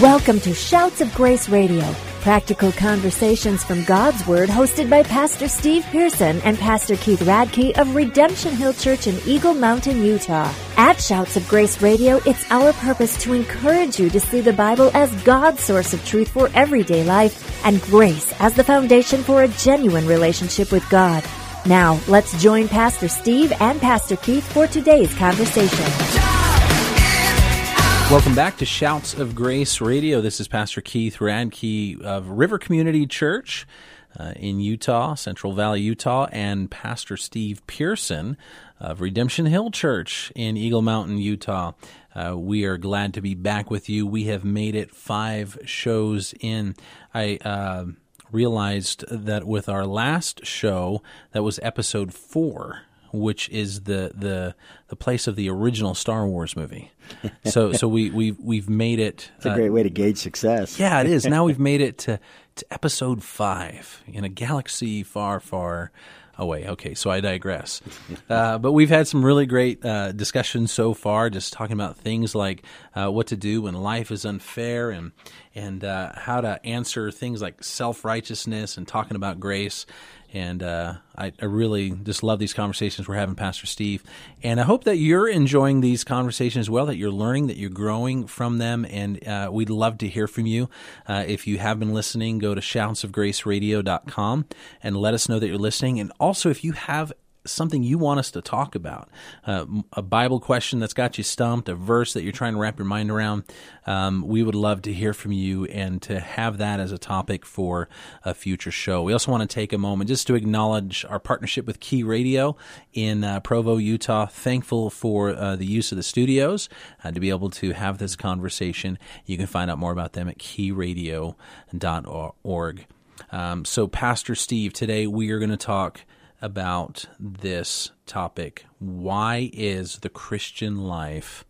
Welcome to Shouts of Grace Radio, practical conversations from God's Word, hosted by Pastor Steve Pearson and Pastor Keith Radke of Redemption Hill Church in Eagle Mountain, Utah. At Shouts of Grace Radio, it's our purpose to encourage you to see the Bible as God's source of truth for everyday life and grace as the foundation for a genuine relationship with God. Now, let's join Pastor Steve and Pastor Keith for today's conversation. Welcome back to Shouts of Grace Radio. This is Pastor Keith Radke of River Community Church uh, in Utah, Central Valley, Utah, and Pastor Steve Pearson of Redemption Hill Church in Eagle Mountain, Utah. Uh, we are glad to be back with you. We have made it five shows in. I uh, realized that with our last show, that was episode four which is the the the place of the original Star Wars movie. So so we we've we've made it. It's a uh, great way to gauge success. Yeah, it is. Now we've made it to to episode five in a galaxy far far away. Okay, so I digress. Uh, but we've had some really great uh, discussions so far, just talking about things like uh, what to do when life is unfair and and uh, how to answer things like self righteousness and talking about grace. And uh, I, I, really just love these conversations we're having, Pastor Steve. And I hope that you're enjoying these conversations as well, that you're learning, that you're growing from them. And uh, we'd love to hear from you. Uh, if you have been listening, go to shoutsofgraceradio.com and let us know that you're listening. And also, if you have something you want us to talk about, uh, a Bible question that's got you stumped, a verse that you're trying to wrap your mind around, um, we would love to hear from you and to have that as a topic for a future show. We also want to take a moment just to acknowledge our partnership with Key Radio in uh, Provo, Utah. Thankful for uh, the use of the studios uh, to be able to have this conversation. You can find out more about them at keyradio.org. Um, so, Pastor Steve, today we are going to talk about this topic. Why is the Christian life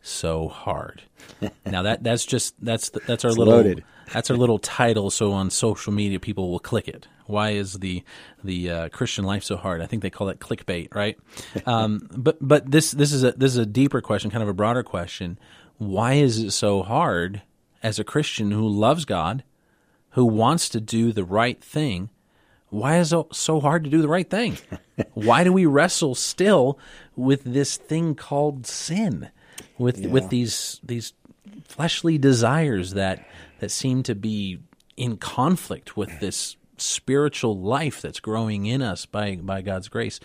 so hard? now that that's just that's that's our it's little loaded. that's our little title. So on social media, people will click it. Why is the the uh, Christian life so hard? I think they call it clickbait, right? um, but but this this is a this is a deeper question, kind of a broader question. Why is it so hard as a Christian who loves God, who wants to do the right thing? Why is it so hard to do the right thing? why do we wrestle still with this thing called sin? With yeah. with these these fleshly desires that that seem to be in conflict with this spiritual life that's growing in us by by God's grace.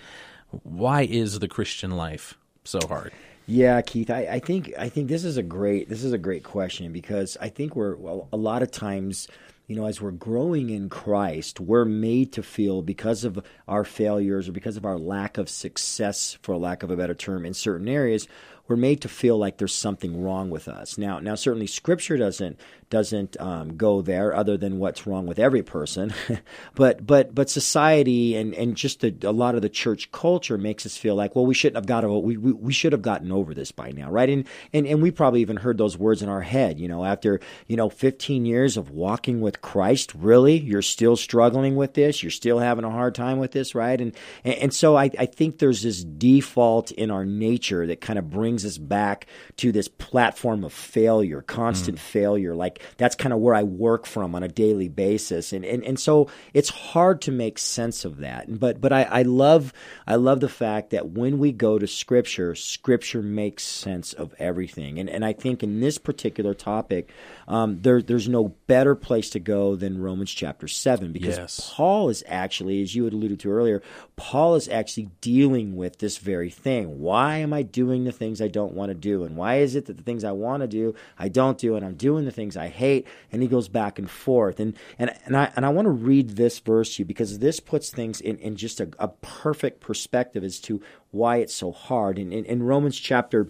Why is the Christian life so hard? Yeah, Keith, I, I think I think this is a great this is a great question because I think we're well, a lot of times you know, as we're growing in Christ, we're made to feel because of our failures or because of our lack of success, for lack of a better term, in certain areas, we're made to feel like there's something wrong with us. Now, now certainly Scripture doesn't doesn't um, go there, other than what's wrong with every person. but but but society and and just a, a, lot of the church culture makes us feel like, well, we shouldn't have got we, we we should have gotten over this by now, right? And and and we probably even heard those words in our head. You know, after you know 15 years of walking with Christ, really, you're still struggling with this. You're still having a hard time with this, right? And and, and so I, I think there's this default in our nature that kind of brings us back to this platform of failure, constant mm. failure, like that's kind of where I work from on a daily basis. And, and, and so it's hard to make sense of that. But, but I, I love, I love the fact that when we go to scripture, scripture makes sense of everything. And, and I think in this particular topic, um, there, there's no better place to go than Romans chapter 7 because yes. Paul is actually, as you had alluded to earlier, Paul is actually dealing with this very thing. Why am I doing the things I don't want to do? And why is it that the things I want to do, I don't do, and I'm doing the things I hate? And he goes back and forth. And, and, and, I, and I want to read this verse to you because this puts things in, in just a, a perfect perspective as to why it's so hard. In, in, in Romans chapter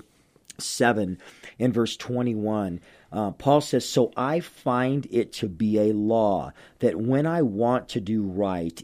7, in verse 21, uh, Paul says, So I find it to be a law that when I want to do right,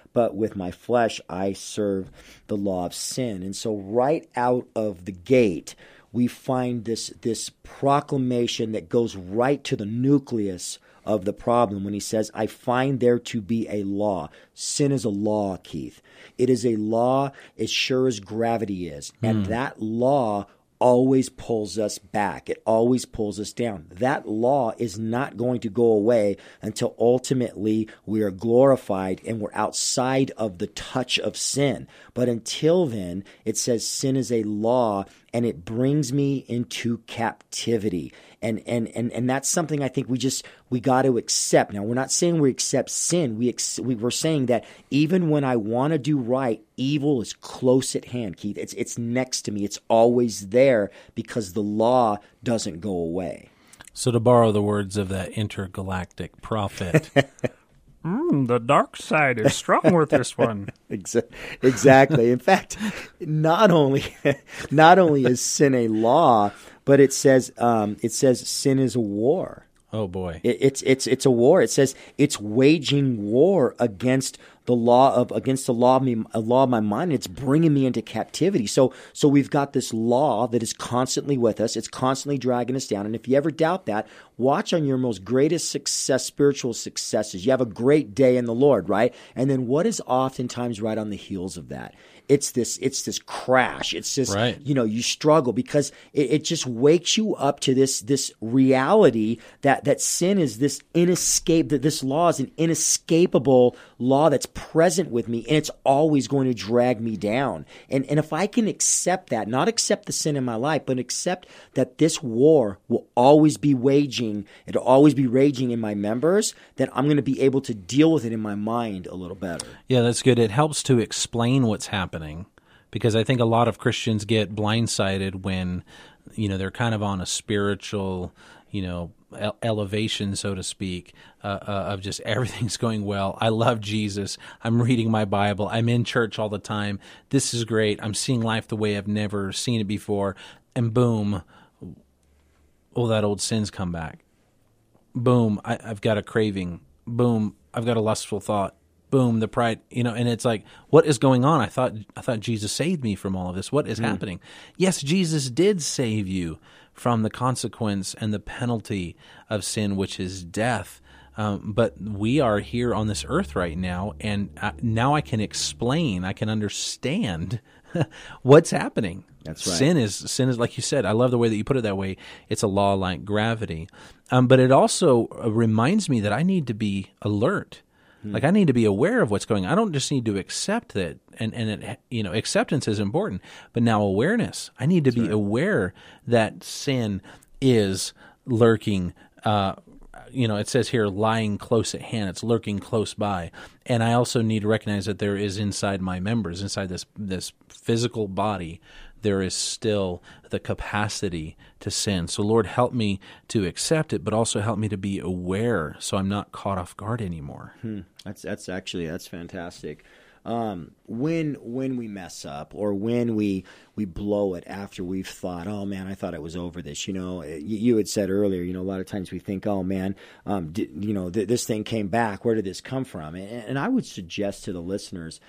but with my flesh I serve the law of sin. And so, right out of the gate, we find this, this proclamation that goes right to the nucleus of the problem when he says, I find there to be a law. Sin is a law, Keith. It is a law as sure as gravity is. And hmm. that law always pulls us back. It always pulls us down. That law is not going to go away until ultimately we are glorified and we're outside of the touch of sin. But until then, it says sin is a law and it brings me into captivity and and and and that's something I think we just we got to accept. Now we're not saying we accept sin. We, ex- we we're saying that even when I want to do right, evil is close at hand. Keith, it's it's next to me. It's always there because the law doesn't go away. So to borrow the words of that intergalactic prophet. Mm, the dark side is strong with this one. exactly. In fact, not only not only is sin a law, but it says um, it says sin is a war. Oh boy, it, it's it's it's a war. It says it's waging war against the law of against the law of me, law of my mind. It's bringing me into captivity. So so we've got this law that is constantly with us. It's constantly dragging us down. And if you ever doubt that, watch on your most greatest success, spiritual successes. You have a great day in the Lord, right? And then what is oftentimes right on the heels of that? It's this it's this crash. It's just right. you know you struggle because it, it, just wakes you up to this this reality that that sin is this inescape that this law is an inescapable law that's present with me and it's always going to drag me down. And and if I can accept that, not accept the sin in my life, but accept that this war will always be waging, it'll always be raging in my members, then I'm going to be able to deal with it in my mind a little better. Yeah, that's good. It helps to explain what's happening happening because I think a lot of Christians get blindsided when you know they're kind of on a spiritual you know elevation so to speak uh, uh, of just everything's going well. I love jesus. I'm reading my bible. I'm in church all the time. This is great. I'm seeing life the way i've never seen it before. And boom all that old sin's come back. Boom I, i've got a craving. Boom i've got a lustful thought boom the pride you know and it's like what is going on i thought i thought jesus saved me from all of this what is mm. happening yes jesus did save you from the consequence and the penalty of sin which is death um, but we are here on this earth right now and I, now i can explain i can understand what's happening that's right. Sin is sin is like you said. I love the way that you put it that way. It's a law like gravity, um, but it also uh, reminds me that I need to be alert Hmm. Like I need to be aware of what's going on. I don't just need to accept that, and and it, you know acceptance is important, but now awareness. I need to That's be right. aware that sin is lurking. Uh, you know, it says here lying close at hand. It's lurking close by, and I also need to recognize that there is inside my members, inside this this physical body, there is still the capacity to sin. So, Lord, help me to accept it, but also help me to be aware so I'm not caught off guard anymore. Hmm. That's that's actually that's fantastic. Um, when when we mess up or when we we blow it after we've thought, oh man, I thought I was over this. You know, you, you had said earlier, you know, a lot of times we think, oh man, um, you know, th- this thing came back. Where did this come from? And, and I would suggest to the listeners,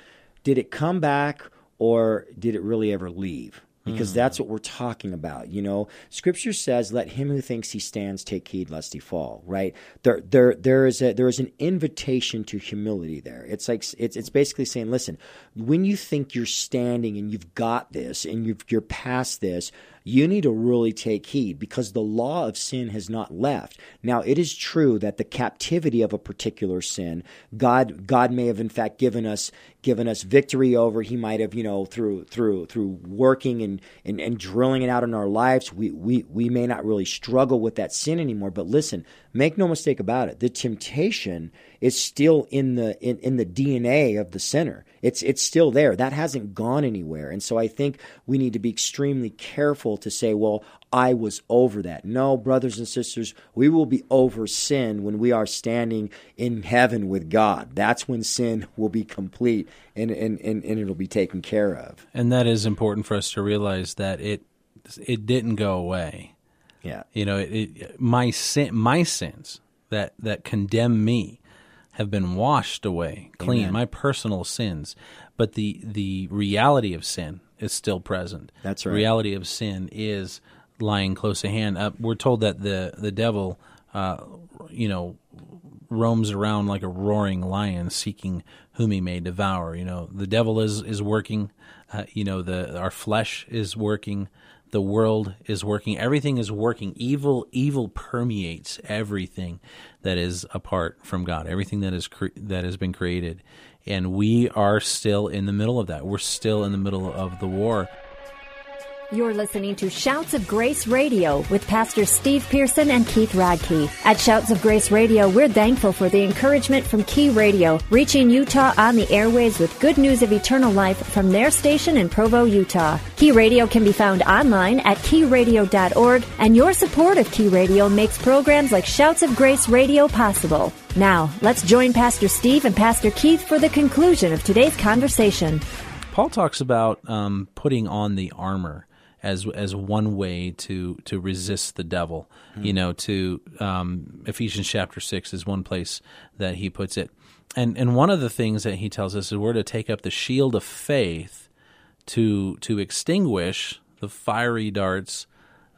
did it come back or did it really ever leave? because mm. that's what we're talking about. You know, Scripture says, "Let him who thinks he stands take heed lest he fall." Right there, there, there is a there is an invitation to humility there. It's like it's it's basically saying, "Listen, when you think you're standing and you've got this and you've, you're past this, you need to really take heed because the law of sin has not left. Now, it is true that the captivity of a particular sin, God, God may have in fact given us given us victory over. He might have, you know, through through through working and, and, and drilling it out in our lives, we, we we may not really struggle with that sin anymore. But listen, make no mistake about it, the temptation is still in the in, in the DNA of the sinner. It's it's still there. That hasn't gone anywhere. And so I think we need to be extremely careful to say, well, I was over that. No, brothers and sisters, we will be over sin when we are standing in heaven with God. That's when sin will be complete and, and, and, and it'll be taken care of. And that is important for us to realize that it it didn't go away. Yeah. You know, it, it, my sin, my sins, that that condemn me have been washed away clean Amen. my personal sins but the the reality of sin is still present That's The right. reality of sin is lying close at hand. Uh, we're told that the the devil uh, you know roams around like a roaring lion seeking whom he may devour. You know the devil is is working. Uh, you know the our flesh is working. The world is working. Everything is working. Evil evil permeates everything that is apart from god. Everything that is cre- that has been created. And we are still in the middle of that. We're still in the middle of the war You're listening to Shouts of Grace Radio with Pastor Steve Pearson and Keith Radke. At Shouts of Grace Radio, we're thankful for the encouragement from Key Radio, reaching Utah on the airwaves with good news of eternal life from their station in Provo, Utah. Key Radio can be found online at keyradio.org, and your support of Key Radio makes programs like Shouts of Grace Radio possible. Now, let's join Pastor Steve and Pastor Keith for the conclusion of today's conversation. Paul talks about um, putting on the armor as as one way to to resist the devil. You know, to um, Ephesians chapter six is one place that he puts it, and and one of the things that he tells us is we're to take up the shield of faith to to extinguish the fiery darts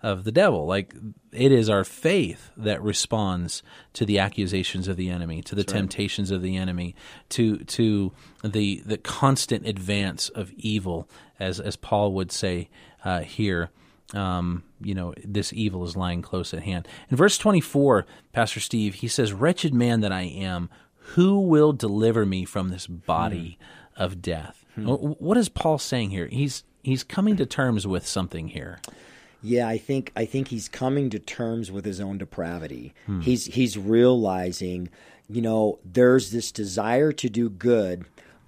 of the devil. Like it is our faith that responds to the accusations of the enemy, to the temptations of the enemy, to to the the constant advance of evil, as as Paul would say uh, here. Um, you know, this evil is lying close at hand. In verse twenty four, Pastor Steve, he says, "Wretched man that I am, who will deliver me from this body of death?" Wh- What is Paul saying here? He's he's coming to terms with something here. Yeah, I think I think he's coming to terms with his own depravity. He's he's realizing, you know, there's this desire to do good,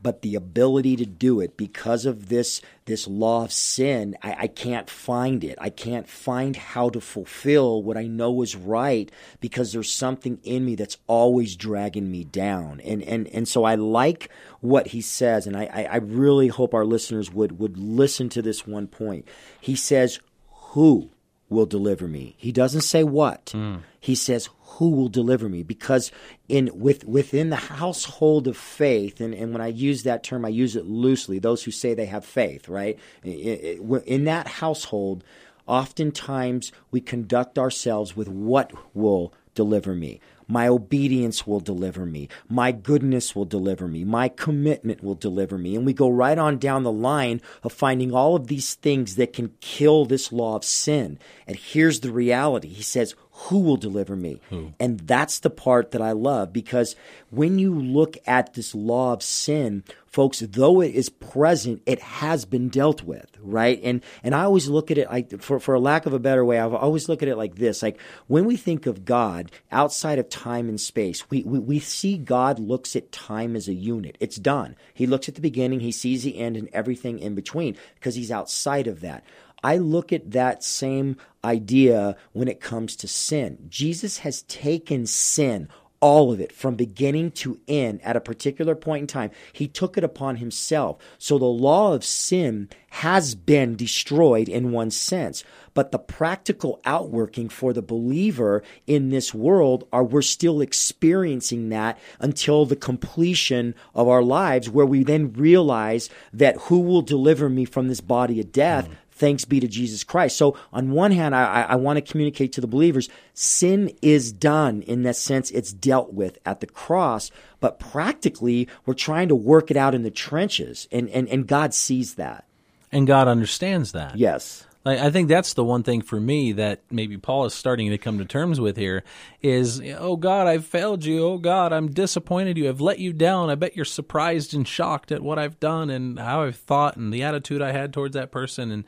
but the ability to do it because of this this law of sin, I, I can't find it. I can't find how to fulfill what I know is right because there's something in me that's always dragging me down. And and and so I like what he says, and I, I, I really hope our listeners would would listen to this one point. He says, who will deliver me. He doesn't say what. Hmm. He says who will deliver me because in with within the household of faith and, and when i use that term i use it loosely those who say they have faith right? In that household oftentimes we conduct ourselves with what will deliver me my obedience will deliver me. My goodness will deliver me. My commitment will deliver me. And we go right on down the line of finding all of these things that can kill this law of sin. And here's the reality He says, Who will deliver me? And that's the part that I love because when you look at this law of sin, folks, though it is present, it has been dealt with, right? And and I always look at it like for for a lack of a better way, I've always look at it like this: like when we think of God outside of time and space, we we, we see God looks at time as a unit. It's done. He looks at the beginning, he sees the end, and everything in between because he's outside of that. I look at that same idea when it comes to sin. Jesus has taken sin all of it from beginning to end at a particular point in time. He took it upon himself. So the law of sin has been destroyed in one sense. But the practical outworking for the believer in this world are we're still experiencing that until the completion of our lives, where we then realize that who will deliver me from this body of death? Thanks be to Jesus Christ. So, on one hand, I, I, I want to communicate to the believers sin is done in that sense, it's dealt with at the cross, but practically, we're trying to work it out in the trenches, and, and, and God sees that. And God understands that. Yes. Like, I think that's the one thing for me that maybe Paul is starting to come to terms with here is, oh God, I've failed you. Oh God, I'm disappointed you. I've let you down. I bet you're surprised and shocked at what I've done and how I've thought and the attitude I had towards that person. And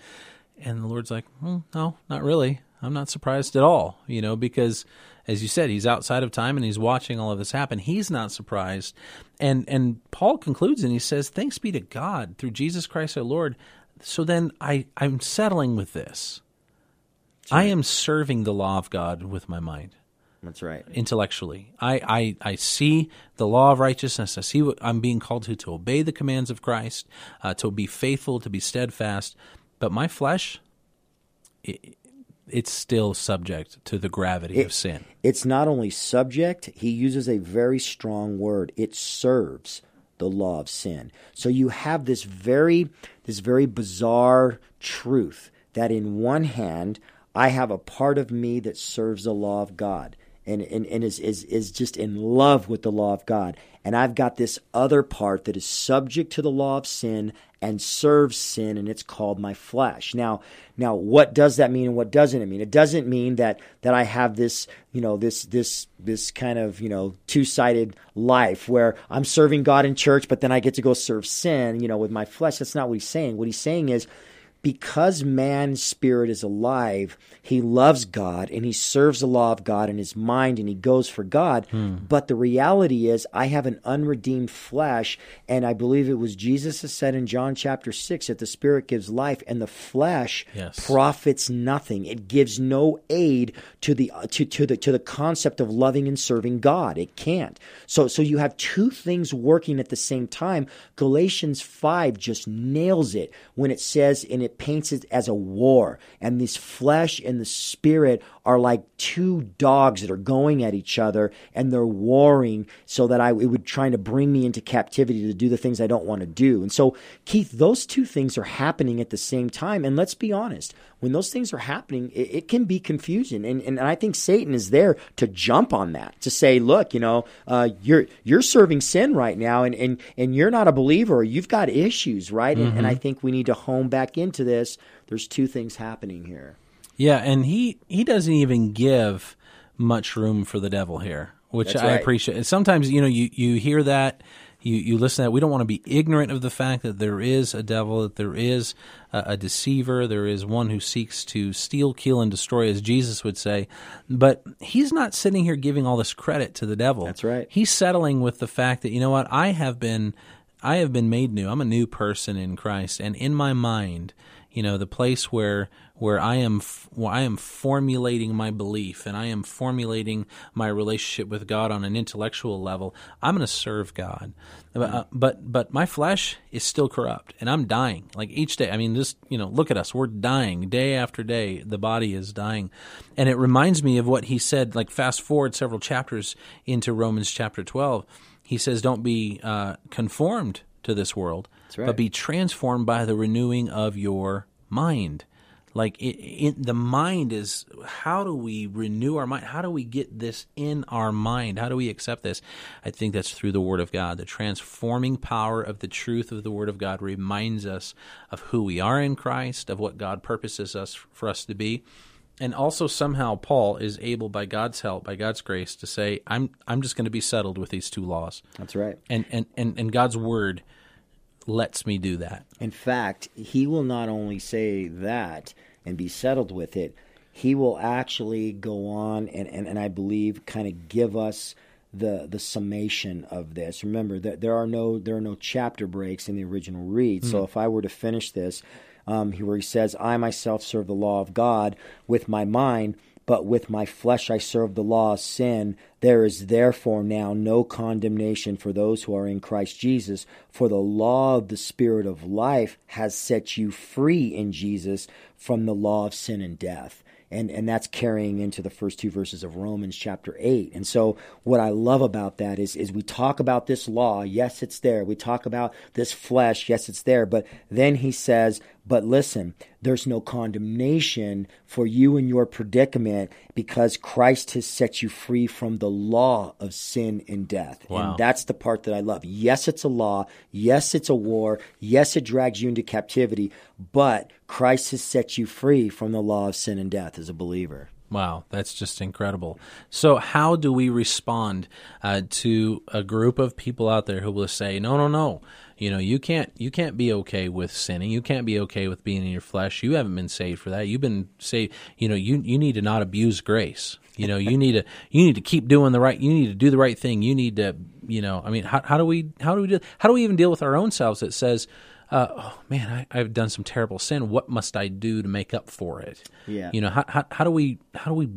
and the Lord's like, well, no, not really. I'm not surprised at all. You know, because as you said, he's outside of time and he's watching all of this happen. He's not surprised. And and Paul concludes and he says, Thanks be to God through Jesus Christ our Lord. So then I, I'm settling with this. I am serving the law of God with my mind That's right. intellectually. I, I, I see the law of righteousness. I see what I'm being called to to obey the commands of Christ, uh, to be faithful, to be steadfast. But my flesh, it, it's still subject to the gravity of sin. It's not only subject, he uses a very strong word. It serves the law of sin. So you have this very this very bizarre truth that in one hand I have a part of me that serves the law of God and, and, and is, is, is just in love with the law of God. And I've got this other part that is subject to the law of sin and serves sin, and it's called my flesh. Now, now, what does that mean, and what doesn't it mean? It doesn't mean that that I have this, you know, this this this kind of you know two sided life where I'm serving God in church, but then I get to go serve sin, you know, with my flesh. That's not what he's saying. What he's saying is because man's spirit is alive, he loves God and he serves the law of God in his mind and he goes for God. Hmm. But the reality is, I have an unredeemed flesh, and I believe it was Jesus has said in John chapter 6 that the spirit gives life and the flesh yes. profits nothing. It gives no aid to the to, to the to the concept of loving and serving God. It can't. So so you have two things working at the same time. Galatians 5 just nails it when it says in it paints it as a war. And this flesh and the spirit are like two dogs that are going at each other and they're warring so that I, it would trying to bring me into captivity to do the things I don't want to do. And so, Keith, those two things are happening at the same time. And let's be honest, when those things are happening, it, it can be confusing. And, and I think Satan is there to jump on that, to say, look, you know, uh, you're, you're serving sin right now and, and, and you're not a believer or you've got issues, right? Mm-hmm. And, and I mm-hmm. think we need to home back into this. There's two things happening here. Yeah, and he he doesn't even give much room for the devil here, which I appreciate. Sometimes you know you you hear that. You, you listen to that. We don't want to be ignorant of the fact that there is a devil, that there is a, a deceiver, there is one who seeks to steal, kill, and destroy, as Jesus would say. But he's not sitting here giving all this credit to the devil. That's right. He's settling with the fact that, you know what, I have been I have been made new. I'm a new person in Christ, and in my mind, you know, the place where where I am where I am formulating my belief and I am formulating my relationship with God on an intellectual level. I'm going to serve God, mm-hmm. uh, but but my flesh is still corrupt and I'm dying. Like each day, I mean, just you know, look at us. We're dying day after day. The body is dying, and it reminds me of what he said. Like fast forward several chapters into Romans chapter twelve, he says, "Don't be uh, conformed to this world." Right. but be transformed by the renewing of your mind. Like it, it, the mind is how do we renew our mind? How do we get this in our mind? How do we accept this? I think that's through the Word of God. The transforming power of the truth of the Word of God reminds us of who we are in Christ, of what God purposes us for us to be, and also somehow Paul is able, by God's help, by God's grace, to say, "I'm I'm just going to be settled with these two laws." That's right. And and and, and God's Word lets me do that. In fact, he will not only say that and be settled with it, he will actually go on and, and, and I believe kind of give us the the summation of this. Remember that there are no there are no chapter breaks in the original read. Mm-hmm. So hmm. if I were to finish this, um, where he says, "I myself serve the law of God with my mind." but with my flesh I serve the law of sin. There is therefore now no condemnation for those who are in Christ Jesus, for the law of the Spirit of life has set you free in Jesus from the law of sin and death and and that's carrying into the first two verses of Romans chapter 8. And so what I love about that is is we talk about this law, yes it's there. We talk about this flesh, yes it's there, but then he says, but listen, there's no condemnation for you in your predicament because Christ has set you free from the law of sin and death. Wow. And that's the part that I love. Yes, it's a law. Yes, it's a war. Yes, it drags you into captivity, but Christ has set you free from the law of sin and death as a believer. Wow, that's just incredible. So, how do we respond uh, to a group of people out there who will say, "No, no, no, you know, you can't, you can't be okay with sinning. You can't be okay with being in your flesh. You haven't been saved for that. You've been saved. You know, you you need to not abuse grace. You know, you need to you need to keep doing the right. You need to do the right thing. You need to, you know, I mean, how, how do we how do we do how do we even deal with our own selves that says uh, oh man, I, have done some terrible sin. What must I do to make up for it? Yeah. You know, how, how, how do we, how do we,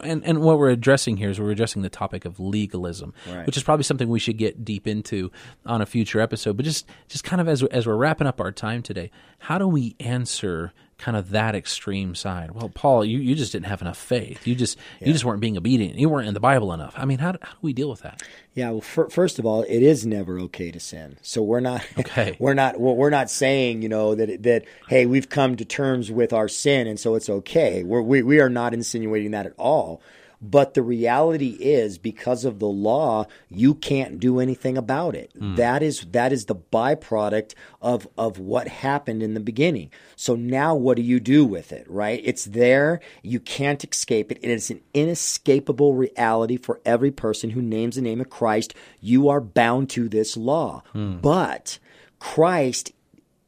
and, and what we're addressing here is we're addressing the topic of legalism, right. which is probably something we should get deep into on a future episode. But just, just kind of as, as we're wrapping up our time today, how do we answer kind of that extreme side. Well, Paul, you, you just didn't have enough faith. You just you just weren't being obedient. You weren't in the Bible enough. I mean, how do, how do we deal with that? Yeah, well, fir- first of all, it is never okay to sin. So we're not, Okay. we're not, we're not saying, you know, that that hey, we've come to terms with our sin, and so it's okay. We're, we we are not insinuating that at all. But the reality is, because of the law, you can't do anything about it. Hmm. That is that is the byproduct of of what happened in the beginning. So now, what do you do with it? Right? It's there. You can't escape it. It is an inescapable reality for every person who names the name of Christ. You are bound to this law. Hmm. But Christ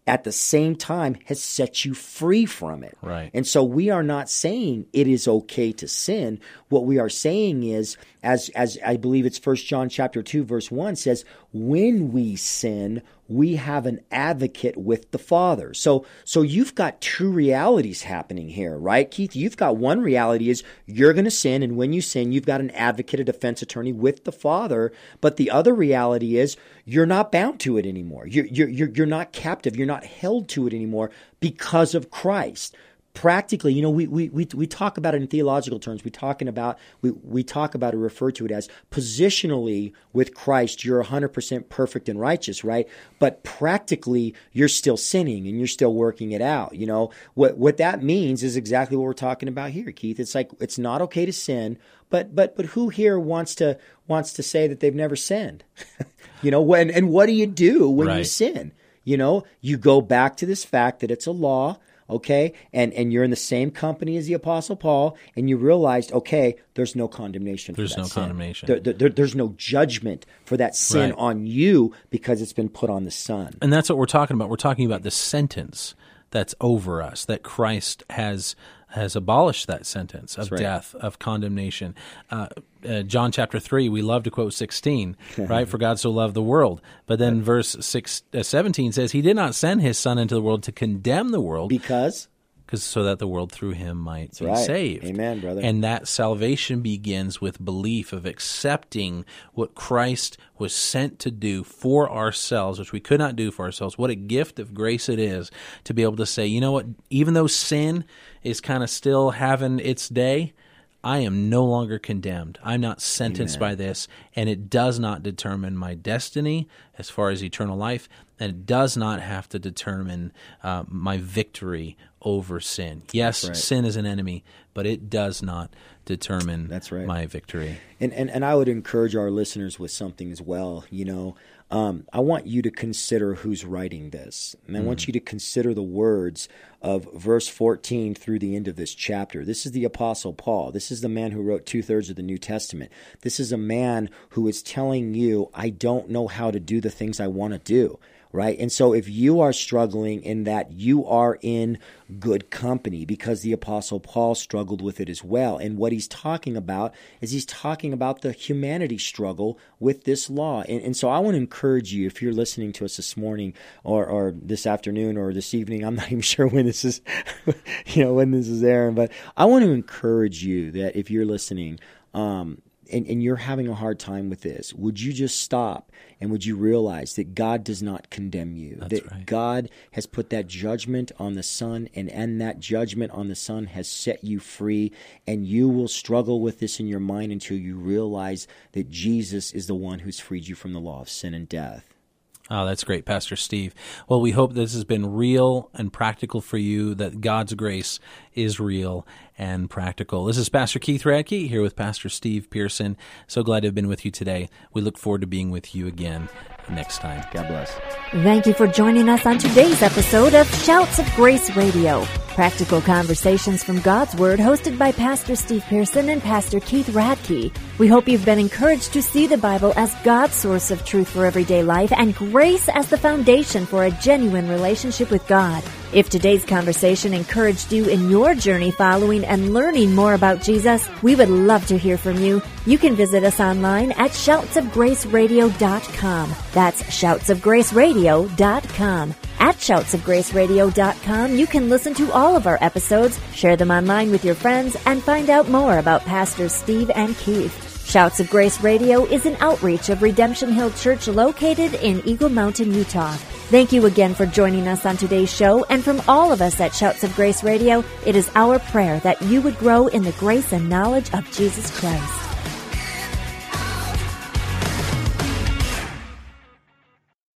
at the same time has set you free from it. Right. And so we are not saying it is okay to sin. What we are saying is as as I believe it's First John chapter 2 verse 1 says when we sin we have an advocate with the Father. So so you've got two realities happening here, right? Keith, you've got one reality is you're going to sin and when you sin you've got an advocate, a defense attorney with the Father, but the other reality is you're not bound to it anymore. You're you're you're, you're not captive, you're not held to it anymore because of Christ practically, you know, we, we, we, we talk about it in theological terms. We talking about we, we talk about it, refer to it as positionally with Christ, you're 100% perfect and righteous, right? But practically, you're still sinning and you're still working it out. You know, what what that means is exactly what we're talking about here, Keith. It's like it's not okay to sin, but but but who here wants to wants to say that they've never sinned? you know, when and what do you do when you sin? You know, you go back to this fact that it's a law okay and and you're in the same company as the apostle paul and you realized okay there's no condemnation There's for that no sin. condemnation. There- there- there's no judgment for that sin Right. on you because it's been put on the son And that's what we're talking about. We're talking about the sentence that's over us, that Christ has has abolished that sentence of right. death, of condemnation. Uh, uh, John chapter 3, we love to quote 16, right? For God so loved the world. But then verse six, uh, 17 says, He did not send His Son into the world to condemn the world, because because so that the world through him might be right. saved. Amen, brother. And that salvation begins with belief of accepting what Christ was sent to do for ourselves, which we could not do for ourselves. What a gift of grace it is to be able to say, you know what, even though sin is kind of still having its day, I am no longer condemned. I'm not sentenced by this, and it does not determine my destiny as far as eternal life, and it does not have to determine uh, my victory over sin. Yes, right. sin is an enemy, but it does not determine That's right. my victory. and, and and I would encourage our listeners with something as well. You know, um, I want you to consider who's writing this, and I want you to consider the words of verse 14 through the end of this chapter. This is the Apostle Paul. This is the man who wrote two thirds of the New Testament. This is a man who is telling you, "I don't know how to do the things I want to do." Right? And so if you are struggling in that, you are in good company because the Apostle Paul struggled with it as well. And what he's talking about is he's talking about the humanity struggle with this law. And, and so I want to encourage you, if you're listening to us this morning or, or this afternoon or this evening, I'm not even sure when this is, you know, when this is airing, but I want to encourage you that if you're listening, um, and, and you're having a hard time with this, would you just stop and would you realize that God does not condemn you? that right. God has put that judgment on the Son, and, and that judgment on the Son has set you free, and you will struggle with this in your mind until you realize that Jesus is the one who's freed you from the law of sin and death. Oh, that's great, Pastor Steve. Well, we hope this has been real and practical for you, that God's grace is real and practical. This is Pastor Keith Radke here with Pastor Steve Pearson. So glad to have been with you today. We look forward to being with you again next time. God bless. Thank you for joining us on today's episode of Shouts of Grace Radio. Practical conversations from God's Word hosted by Pastor Steve Pearson and Pastor Keith Radke. We hope you've been encouraged to see the Bible as God's source of truth for everyday life and grace as the foundation for a genuine relationship with God. If today's conversation encouraged you in your journey following and learning more about Jesus, we would love to hear from you. You can visit us online at shoutsofgraceradio.com. That's shoutsofgraceradio.com. At shoutsofgraceradio.com, you can listen to all of our episodes, share them online with your friends, and find out more about Pastors Steve and Keith. Shouts of Grace Radio is an outreach of Redemption Hill Church located in Eagle Mountain, Utah. Thank you again for joining us on today's show. And from all of us at Shouts of Grace Radio, it is our prayer that you would grow in the grace and knowledge of Jesus Christ.